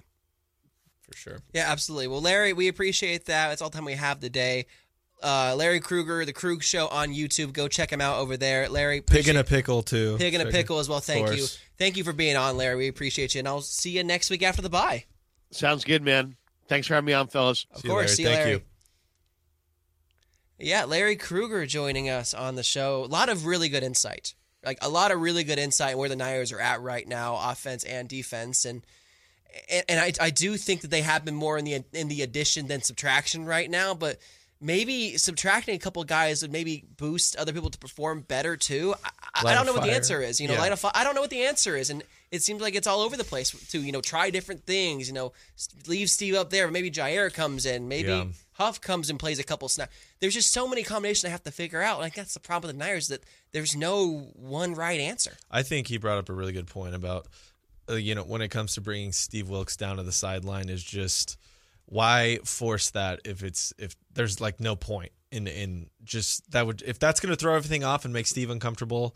For sure. Yeah, absolutely. Well, Larry, we appreciate that. That's all the time we have today. Uh, Larry Krueger, the Krug Show on YouTube. Go check him out over there. Larry, Pig in a pickle, too. pig in a pickle as well. Thank you, thank you for being on, Larry. We appreciate you, and I'll see you next week after the bye. Sounds good, man. Thanks for having me on, fellas. Of See you, course, Larry. see you, Thank Larry. you. Yeah, Larry Krueger joining us on the show. A lot of really good insight. Like a lot of really good insight where the Niners are at right now, offense and defense, and and, and I, I do think that they have been more in the in the addition than subtraction right now. But maybe subtracting a couple guys would maybe boost other people to perform better too. I, I- don't know what the answer is. You know, Yeah. light a I don't know what the answer is, and it seems like it's all over the place to you know try different things. You know, leave Steve up there. Maybe Ji'Ayir comes in. Maybe Yeah. Huff comes and plays a couple snaps. There's just so many combinations I have to figure out. Like that's the problem with the Niners that there's no one right answer. I think he brought up a really good point about, uh, you know, when it comes to bringing Steve Wilks down to the sideline is just why force that if it's if there's like no point in in just that would if that's going to throw everything off and make Steve uncomfortable,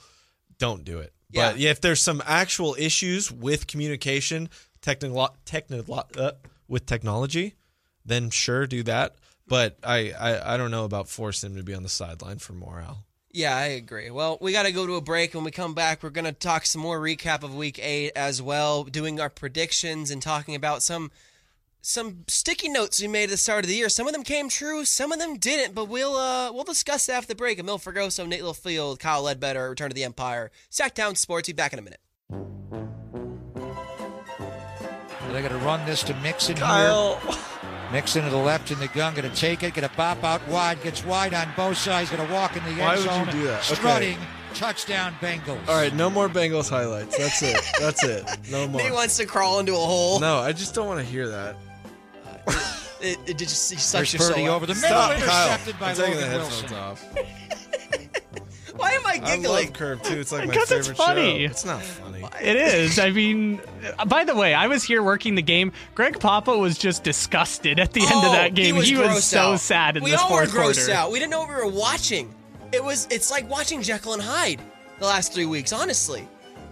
don't do it. Yeah. But yeah, if there's some actual issues with communication, technical technical uh, with technology, then sure do that. But I, I I don't know about forcing him to be on the sideline for morale. Yeah, I agree. Well, we got to go to a break. When we come back, we're going to talk some more recap of Week Eight as well, doing our predictions and talking about some some sticky notes we made at the start of the year. Some of them came true, some of them didn't. But we'll uh we'll discuss that after the break. Emil Fragoso, Nate Littlefield, Kyle Ledbetter, Return to the Empire, Sacktown Sports. Be back in a minute. They're going to run this to Mixon Kyle. here. Mixon to the left in the gun, going to take it, going to bop out wide, gets wide on both sides, going to walk in the end Why would you zone. do that? Okay. Strutting, touchdown Bengals. All right, no more Bengals highlights. That's it. That's it. No more. Nate wants to crawl into a hole. No, I just don't want to hear that. Uh, it, it just you sucked Here's Purdy over the middle, Stop, intercepted Kyle. by I'm Logan the headphones Wilson. Off. Why am I I love Curb too. It's like my Because favorite it's funny. show. It's not funny. It is. I mean, by the way, I was here working the game. Greg Papa was just disgusted at the end of Oh, that game. He was, grossed so out. sad in we this all fourth were grossed quarter. out. We didn't know what we were watching. It was. It's like watching Jekyll and Hyde the last three weeks. Honestly,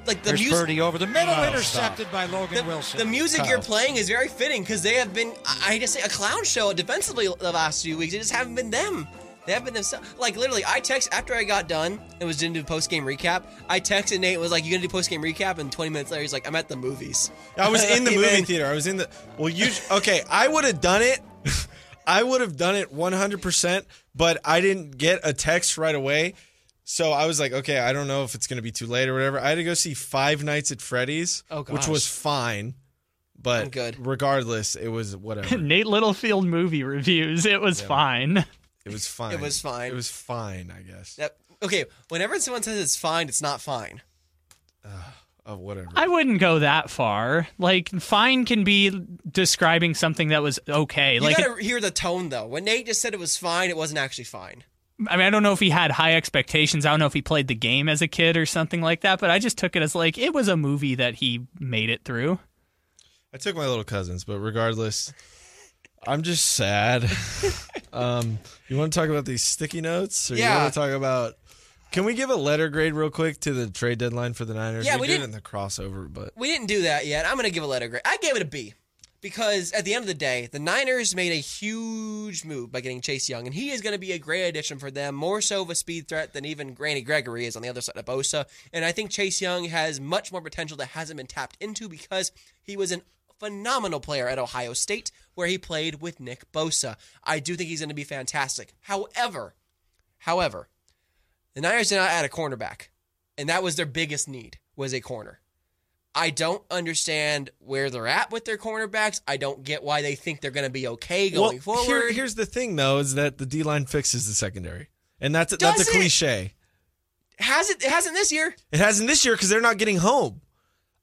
like the Here's music. Purdy over the middle, Oh, intercepted by Logan The, Wilson. the music Kyle. you're playing is very fitting because they have been, I I just say, a clown show defensively the last few weeks. It just haven't been them. They haven't been themselves. Like literally, I text after I got done and was didn't do post game recap. I texted Nate and was like, "You gonna do post game recap?" And 20 minutes later, he's like, "I'm at the movies." I was in the movie man. theater. I was in the. Well, you okay? I would have done it. I would have done it 100%, but I didn't get a text right away. So I was like, okay, I don't know if it's going to be too late or whatever. I had to go see Five Nights at Freddy's, Oh, which was fine. But good. regardless, it was whatever. Nate Littlefield movie reviews. It was fine. It was fine. It was fine. It was fine, I guess. That, okay, whenever someone says it's fine, it's not fine. Oh, whatever. I wouldn't go that far. Like, fine can be describing something that was okay. You Like, gotta hear the tone though. When Nate just said it was fine, it wasn't actually fine. I mean, I don't know if he had high expectations. I don't know if he played the game as a kid or something like that, but I just took it as like it was a movie that he made it through. I took my little cousins, but regardless, I'm just sad. um, you want to talk about these sticky notes, or you Yeah. want to talk about? Can we give a letter grade real quick to the trade deadline for the Niners? Yeah, we, did it didn't- in the crossover, but We didn't do that yet. I'm gonna give a letter grade. I gave it a B because at the end of the day, the Niners made a huge move by getting Chase Young, and he is going to be a great addition for them. More so of a speed threat than even Randy Gregory is on the other side of Bosa. And I think Chase Young has much more potential that hasn't been tapped into because he was an phenomenal player at Ohio State, where he played with Nick Bosa. I do think he's going to be fantastic. However, however, the Niners did not add a cornerback, and that was their biggest need was a corner. I don't understand where they're at with their cornerbacks. I don't get why they think they're going to be okay going well, forward. here- here's the thing, though, is that the D line fixes the secondary, and that's a, that's Does a it? cliche. Has it? It hasn't this year. It hasn't this year because they're not getting home.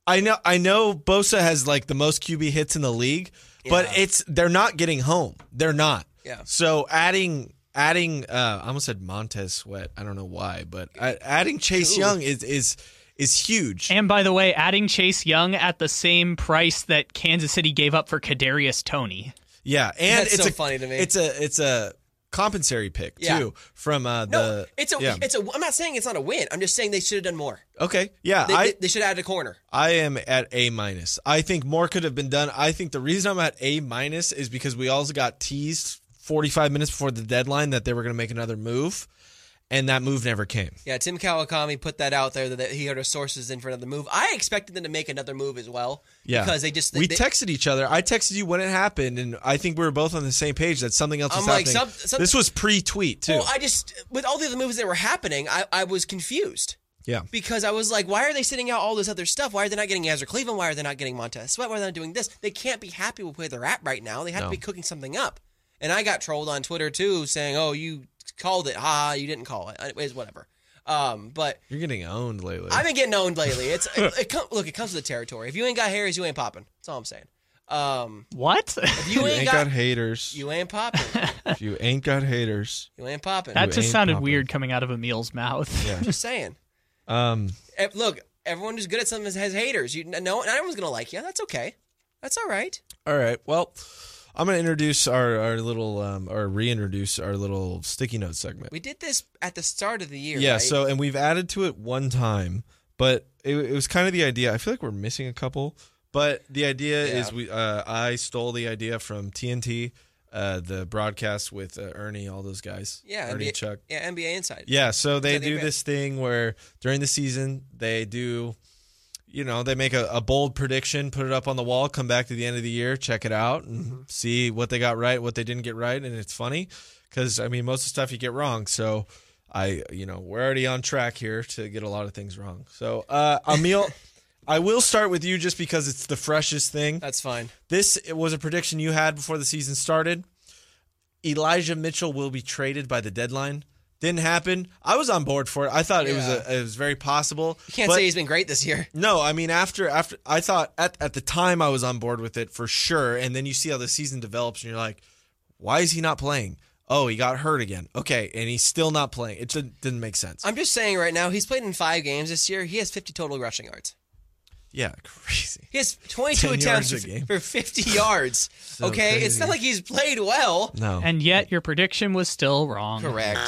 I know. I know. Bosa has like the most QB hits in the league, but it's they're not getting home. They're not. Yeah. So adding adding uh, I almost said Montez Sweat. I don't know why, but uh, adding Chase Ooh. Young is is is huge. And by the way, adding Chase Young at the same price that Kansas City gave up for Kadarius Toney. yeah, and That's it's so a, funny to me. It's a it's a compensatory pick Yeah. too from uh, No, the it's a. yeah. It's a. I'm not saying it's not a win. I'm just saying they should have done more. okay. Yeah, They, I they, should have added a corner. I am at A minus. I think more could have been done. I think the reason I'm at A minus is because we also got teased 45 minutes before the deadline that they were going to make another move, and that move never came. Yeah, Tim Kawakami put that out there that, he had his sources in for another move. I expected them to make another move as well. Yeah, because they just we they, texted each other. I texted you when it happened, and I think we were both on the same page that something else was like, happening. some- some- this was pre-tweet too. Well, I just with all the other moves that were happening, I, I was confused. yeah, because I was like, why are they sitting out all this other stuff? Why are they not getting Ezra Cleveland? Why are they not getting Montez Sweat? Why are they not doing this? They can't be happy with where they're at right now. They have No. to be cooking something up. And I got trolled on Twitter too, saying, "Oh, you called it. Ha, you didn't call it. Anyways, whatever." Um, but you're getting owned lately. I've been getting owned lately. It's it, it com- look, it comes with the territory. If you ain't got hairs, you ain't popping. That's all I'm saying. Um, What? if you you ain't, ain't got, got haters. you ain't popping. if you ain't got haters, You ain't popping. that You just sounded popping. weird coming out of Emil's mouth. yeah. Just saying. Um, Eh, Look, everyone who's good at something has haters. You no, not everyone's gonna like you. That's okay. That's all right. All right. Well, I'm going to introduce our, our little, um, or reintroduce our little sticky note segment. We did this at the start of the year. yeah. right? So, and we've added to it one time, but it, it was kind of the idea. I feel like we're missing a couple, but the idea Yeah. is we, uh, I stole the idea from TNT, uh, the broadcast with uh, Ernie, all those guys. yeah, Ernie NBA, Chuck. yeah, NBA Inside. Yeah, so they Inside the do this thing where during the season they do, you know, they make a, a bold prediction, put it up on the wall, come back to the end of the year, check it out, and Mm-hmm. see what they got right, what they didn't get right, and it's funny because I mean most of the stuff you get wrong. So I, you know, we're already on track here to get a lot of things wrong. So uh, Emil, I will start with you just because it's the freshest thing. That's fine. This was a prediction you had before the season started. Elijah Mitchell will be traded by the deadline. Didn't happen. I was on board for it. I thought it was a, it was very possible. You can't but say he's been great this year. no. I mean, after after I thought at at the time I was on board with it for sure, and then you see how the season develops, and you're like, why is he not playing? Oh, he got hurt again. Okay, and he's still not playing. It didn't, didn't make sense. I'm just saying right now, he's played in five games this year. He has 50 total rushing yards. Yeah, crazy. He has 22 attempts yards for 50 yards. okay, it's not like he's played well. No. And yet your prediction was still wrong. Correct.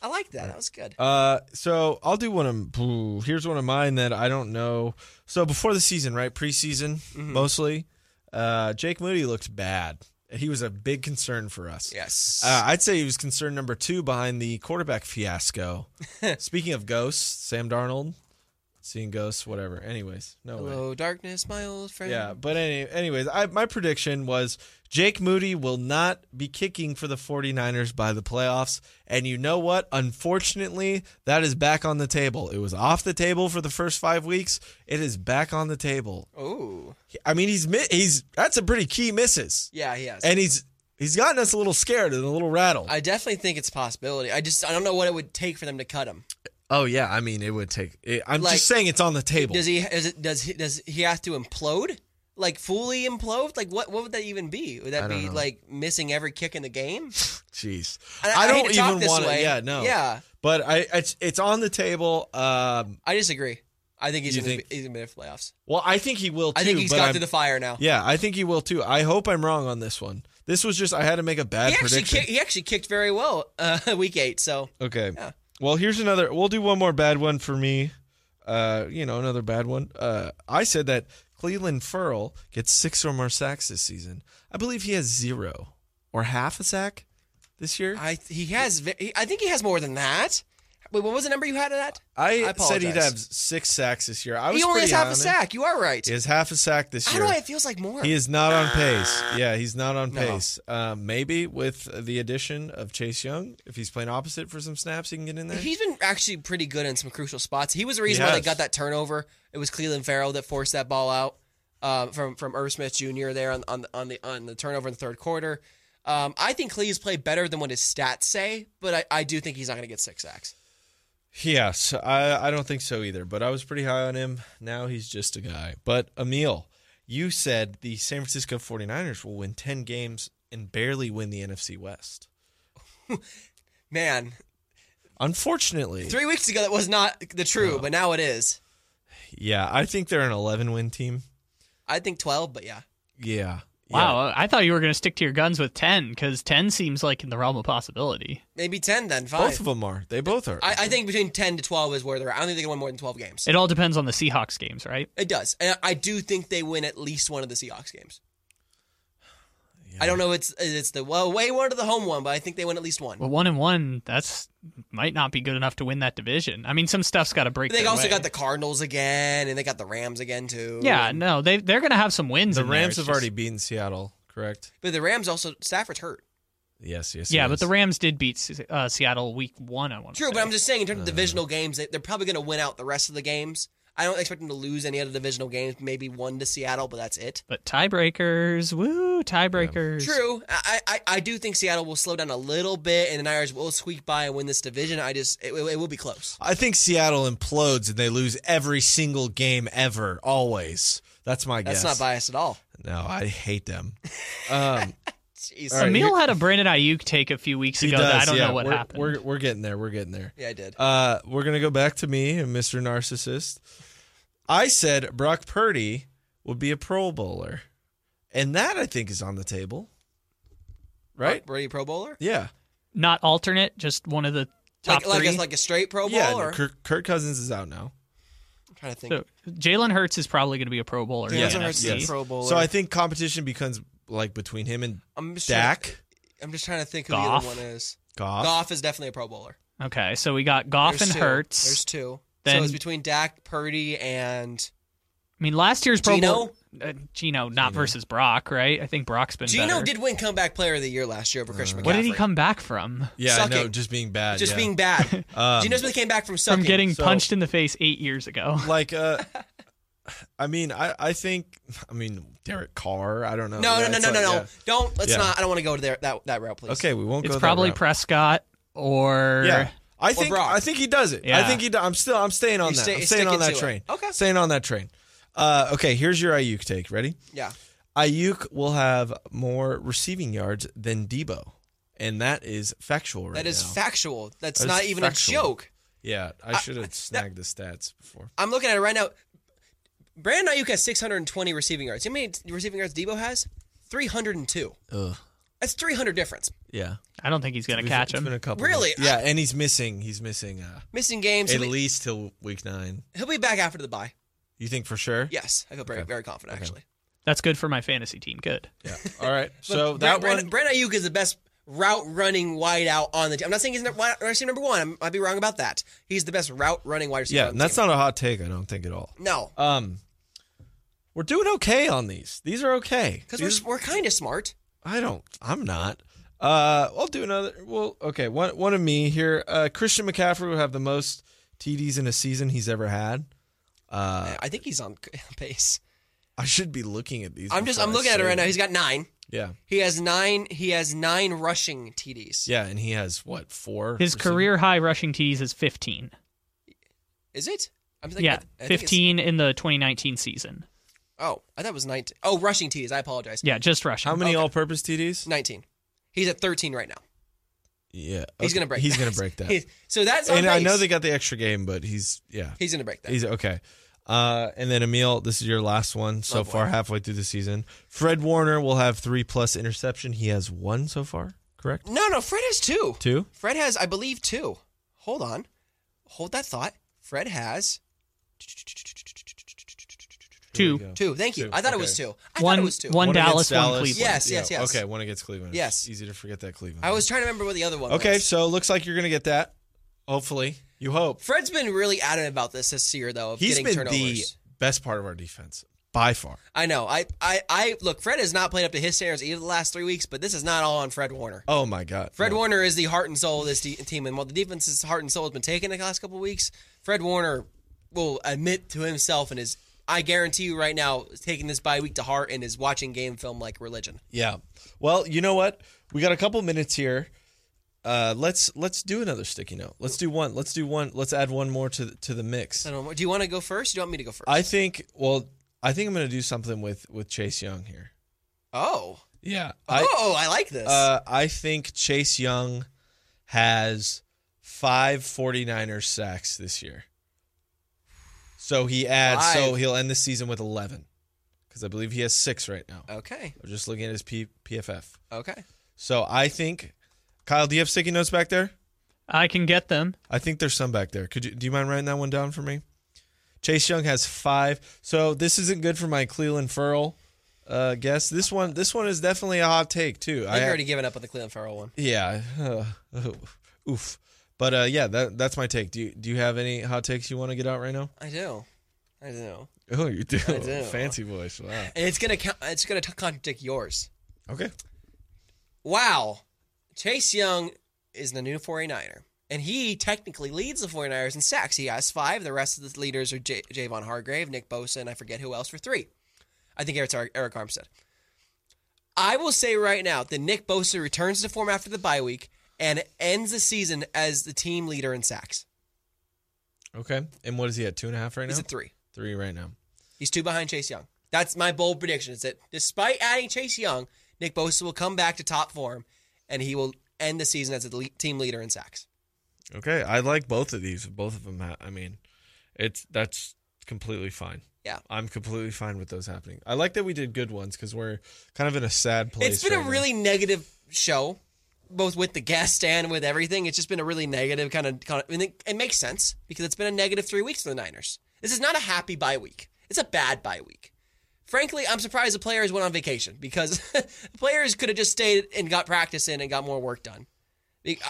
I like that. That was good. Uh, so I'll do one of ooh, here's one of mine that I don't know. So before the season, right, preseason mostly, uh, Jake Moody looked bad. He was a big concern for us. Yes. Uh, I'd say he was concern number two behind the quarterback fiasco. Speaking of ghosts, Sam Darnold, seeing ghosts, whatever. Anyways, no way. Hello, darkness, my old friend. Yeah, but any, anyways, I, my prediction was Jake Moody will not be kicking for the 49ers by the playoffs. And you know what? Unfortunately, that is back on the table. It was off the table for the first five weeks. It is back on the table. Oh, I mean, he's he's that's a pretty key misses, yeah, he has. and he's he's gotten us a little scared and a little rattled. I definitely think it's a possibility. I just I don't know what it would take for them to cut him. Oh yeah, I mean, it would take. It, I'm Like, just saying it's on the table. Does he? Is it? Does he? Does he have to implode? Like fully implode? Like what? What would that even be? Would that be know. like missing every kick in the game? Jeez, I- I, don't even want to. Yeah, no. Yeah. but I it's it's on the table. Um, I disagree. I think he's gonna think- be, he's gonna be in the playoffs. well, I think he will. Too, I think he's got I'm- through the fire now. Yeah, I think he will too. I hope I'm wrong on this one. This was just I had to make a bad he actually prediction. kicked, he actually kicked very well uh, week eight. So Okay. Yeah. Well, here's another. We'll do one more bad one for me. Uh, you know, another bad one. Uh, I said that Clelin Ferrell gets six or more sacks this season. I believe he has zero or half a sack this year. I he has I think he has more than that. Wait, what was the number you had of that? I, I said he'd have six sacks this year. I was He only has pretty half high a sack. You are right. He has half a sack this I year. don't know. It feels like more. He is not on pace. Yeah, he's not on No. pace. Um, maybe with the addition of Chase Young, if he's playing opposite for some snaps, he can get in there. He's been actually pretty good in some crucial spots. He was the reason why they got that turnover. It was Clelin Ferrell that forced that ball out um, from from Irv Smith Jr. there on on the on the, on the turnover in the third quarter. Um, I think Cleve's played better than what his stats say, but I, I do think he's not going to get six sacks. Yes, I, I don't think so either. But I was pretty high on him. Now he's just a guy. But Emil, you said the San Francisco 49ers will win 10 games and barely win the NFC West. Man, Unfortunately, three weeks ago that was not the true, but now it is. yeah, I think they're an 11 win team. I think twelve, but yeah. Yeah. Wow, uh, I thought you were going to stick to your guns with 10 because 10 seems like in the realm of possibility. Maybe ten then. five. Both of them are. They both are. I, I think between ten to twelve is where they're. at. I don't think they can win more than twelve games. It all depends on the Seahawks games, right? It does. And I do think they win at least one of the Seahawks games. I don't know. It's it's the well way one to the home one, but I think they win at least one. Well, one and one, that's might not be good enough to win that division. I mean, some stuff's got to break. They also way. got the Cardinals again, and they got the Rams again too. Yeah, And- no, they they're going to have some wins. the in. Rams It's have just- already beaten Seattle, correct? but the Rams also Stafford's hurt. Yes, yes. Yeah, yes. but the Rams did beat uh, Seattle week one. I want to True, say. but I'm just saying in terms of Uh. divisional games, they, they're probably going to win out the rest of the games. I don't expect them to lose any other divisional games. Maybe one to Seattle, but that's it. But tiebreakers, woo, tiebreakers. True. I, I I do think Seattle will slow down a little bit, and the Niners will squeak by and win this division. I just it, it will be close. I think Seattle implodes and they lose every single game ever, always. That's my guess. That's not biased at all. No, I hate them. Um, Jeez. All right, Emil had a Brandon Aiyuk take a few weeks ago does. that I don't yeah, know what we're, happened. We're, we're getting there. We're getting there. Yeah, I did. Uh, we're gonna go back to me and Mr. Narcissist. I said Brock Purdy would be a Pro Bowler, and that I think is on the table. Right? Brady Pro Bowler? Yeah. Not alternate, just one of the top Like like three. a, like a straight Pro Bowl? Yeah. or? Kirk, Kirk Cousins is out now. I'm trying to think. so Jalen Hurts is probably going to be a Pro Bowler. in Jalen the Hurts is a Pro Bowler. So I think competition becomes like between him and I'm just Dak, Trying, I'm just trying to think who Goff. the other one is. Goff. Goff is definitely a Pro Bowler. Okay, so we got Goff There's and two. Hurts. There's two. Then- so it's between Dak, Purdy, and I mean, last year's Pro Geno? Bowl. Uh, Geno, not versus Brock, right? I think Brock's been Geno better. did win Comeback Player of the Year last year over Christian McCaffrey. What did he come back from? Yeah, I know, Sucking. just being bad. Just yeah. being bad. Um, Geno Smith came back from sucking. From getting So- punched in the face eight years ago. like uh I mean, I, I think I mean Derek Carr. I don't know. No, no, Yeah, no, no, no, like- no. yeah. Don't. Let's Yeah. not. I don't want to go to there that that route, please. Okay, we won't It's go. probably that route. Prescott or Yeah, I think Brock. I think he does it. I think he. Do, I'm still. I'm staying on You that. stay- I'm staying on that into it. train. Okay. staying on that train. Uh, okay, here's your Aiyuk take. Ready? Yeah. Aiyuk will have more receiving yards than Deebo, and that is factual right That is now. factual. That's That not even factual. a joke. yeah, I should have snagged the stats before. I'm looking at it right now. Brandon Aiyuk has 620 receiving yards. You know how many receiving yards Deebo has? 302. Ugh. That's 300 difference. Yeah, I don't think he's going to catch It's him. been a couple. Really? Yeah, and he's missing. He's missing. Uh, Missing games. at least till week nine. he'll be back after the bye. You think for sure? Yes, I feel very, very confident actually. That's good for my fantasy team. Good. Yeah. All right. So Bra- that Brandon, one. Brandon Aiyuk is the best route running wide out on the team. I'm not saying he's number, wide receiver number one. I might be wrong about that. He's the best route running wide receiver. Yeah, on and that's team. not a hot take. I don't think at all. no Um, we're doing okay on these. These are okay. because we're we're kind of smart. I don't. I'm not. Uh, I'll do another. Well, okay. One one of me here. Uh, Christian McCaffrey will have the most TDs in a season he's ever had. Uh, I think he's on pace. I should be looking at these. I'm just I'm looking at it right now. He's got nine. Yeah, He has nine. He has nine rushing TDs. yeah, and he has what four? His receiving- career high rushing TDs is 15. Is it? I'm thinking, Yeah, I think it's- 15 in the 2019 season. Oh, I thought it was 19. Oh, rushing TDs. I apologize. Yeah, just rushing. How many Okay. all-purpose TDs? 19. He's at 13 right now. Yeah, He's okay. gonna break. He's that. gonna break that. He's- so that's on and I know they got the extra game, but he's yeah, He's gonna break that. he's okay. Uh, and then Emil, this is your last one so Oh, boy. far, halfway through the season. Fred Warner will have three plus interception. He has one so far, correct? no, no. Fred has two. Two. Fred has, I believe, two. Hold on. Hold that thought. Fred has Two. two. Thank you. Two. I thought it was two. I One, thought it was two. one One Dallas, one Cleveland. Yes, yes, yes. Okay, one against Cleveland. Yes. It's easy to forget that Cleveland. I was trying to remember what the other one okay, was. so looks like you're gonna get that. Hopefully, you hope. Fred's been really adamant about this this year, though, of He's getting been turnovers. the best part of our defense by far. I know. I, I, I look. Fred has not played up to his standards either the last three weeks, but this is not all on Fred Warner. Oh my god, Fred No. Warner is the heart and soul of this de- team, and while the defense's heart and soul has been taken the last couple of weeks, Fred Warner will admit to himself and is, I guarantee you right now, is taking this bye week to heart and is watching game film like religion. Yeah. Well, you know what? We got a couple minutes here. Uh, let's let's do another sticky note. Let's do one. Let's do one. Let's add one more to the, to the mix. I don't know. Do you want to go first? Or do you want me to go first? I think. Well, I think I'm going to do something with with Chase Young here. oh, Yeah. I oh, I like this. uh, I think Chase Young has five 49ers sacks this year. So he adds. So he'll end the season with 11 because I believe he has six right now. okay, I'm just looking at his P- PFF. okay. So I think, Kyle, do you have sticky notes back there? I can get them. I think there's some back there. Could you do you mind writing that one down for me? Chase Young has five. So this isn't good for my Clelin Ferrell uh, guess. This one this one is definitely a hot take too. I've already given up on the Clelin Ferrell one. yeah. Uh, oof. But uh, yeah, that that's my take. Do you do you have any hot takes you want to get out right now? I do, I do, Oh, you do. I do. Fancy voice. Wow. and it's gonna count, it's gonna t- contradict yours. Okay. Wow. Chase Young is the new 49er. And he technically leads the 49ers in sacks. He has five. The rest of the leaders are J- Javon Hargrave, Nick Bosa, and I forget who else for three. I think it's Arik Arik Armstead. I will say right now that Nick Bosa returns to form after the bye week and ends the season as the team leader in sacks. Okay. And what is he at? Two and a half right now. He's at three. Three right now. He's two behind Chase Young. That's my bold prediction. Is that despite adding Chase Young, Nick Bosa will come back to top form, and he will end the season as the team leader in sacks. Okay, I like both of these. Both of them. Ha- I mean, it's that's completely fine. Yeah. I'm completely fine with those happening. I like that we did good ones because we're kind of in a sad place. It's been right a now. really negative show, both with the guest and with everything. It's just been a really negative kind of. Kind of and it, it makes sense because it's been a negative three weeks for the Niners. This is not a happy bye week. It's a bad bye week. Frankly, I'm surprised the players went on vacation because the players could have just stayed and got practice in and got more work done.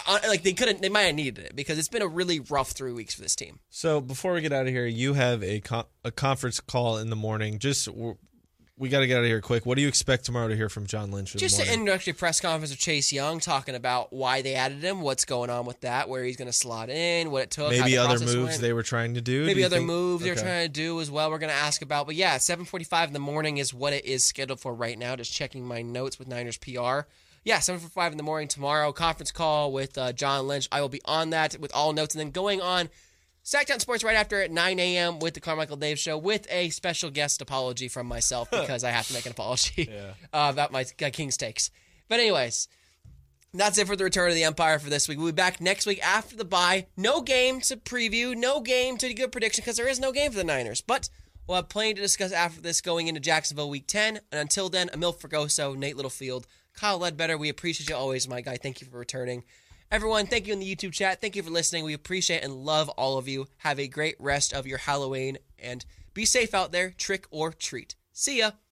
Uh, Like they couldn't, they might have needed it because it's been a really rough three weeks for this team. So before we get out of here, you have a con- a conference call in the morning. Just we got to get out of here quick. What do you expect tomorrow to hear from John Lynch? Just an introductory press conference with Chase Young talking about why they added him, what's going on with that, where he's going to slot in, what it took, how maybe the other moves went. they were trying to do. Do maybe you other think- moves they're Okay. trying to do as well. We're going to ask about, but yeah, 7:45 in the morning is what it is scheduled for right now. Just checking my notes with Niners PR. Yeah, 7:45 in the morning tomorrow. Conference call with uh, John Lynch. I will be on that with all notes, and then going on Sacktown Sports right after at 9 a.m. with the Carmichael Dave Show with a special guest apology from myself because I have to make an apology uh, about my uh, King's takes. But anyways. That's it for the return of the Empire for this week. We'll be back next week after the bye. No game to preview, no game to give prediction because there is no game for the Niners. But we'll have plenty to discuss after this going into Jacksonville Week 10. And until then, Emil Fragoso, Nate Littlefield, Kyle Ledbetter, we appreciate you always, my guy. Thank you for returning. Everyone, thank you in the YouTube chat. Thank you for listening. We appreciate and love all of you. Have a great rest of your Halloween and be safe out there, trick or treat. See ya.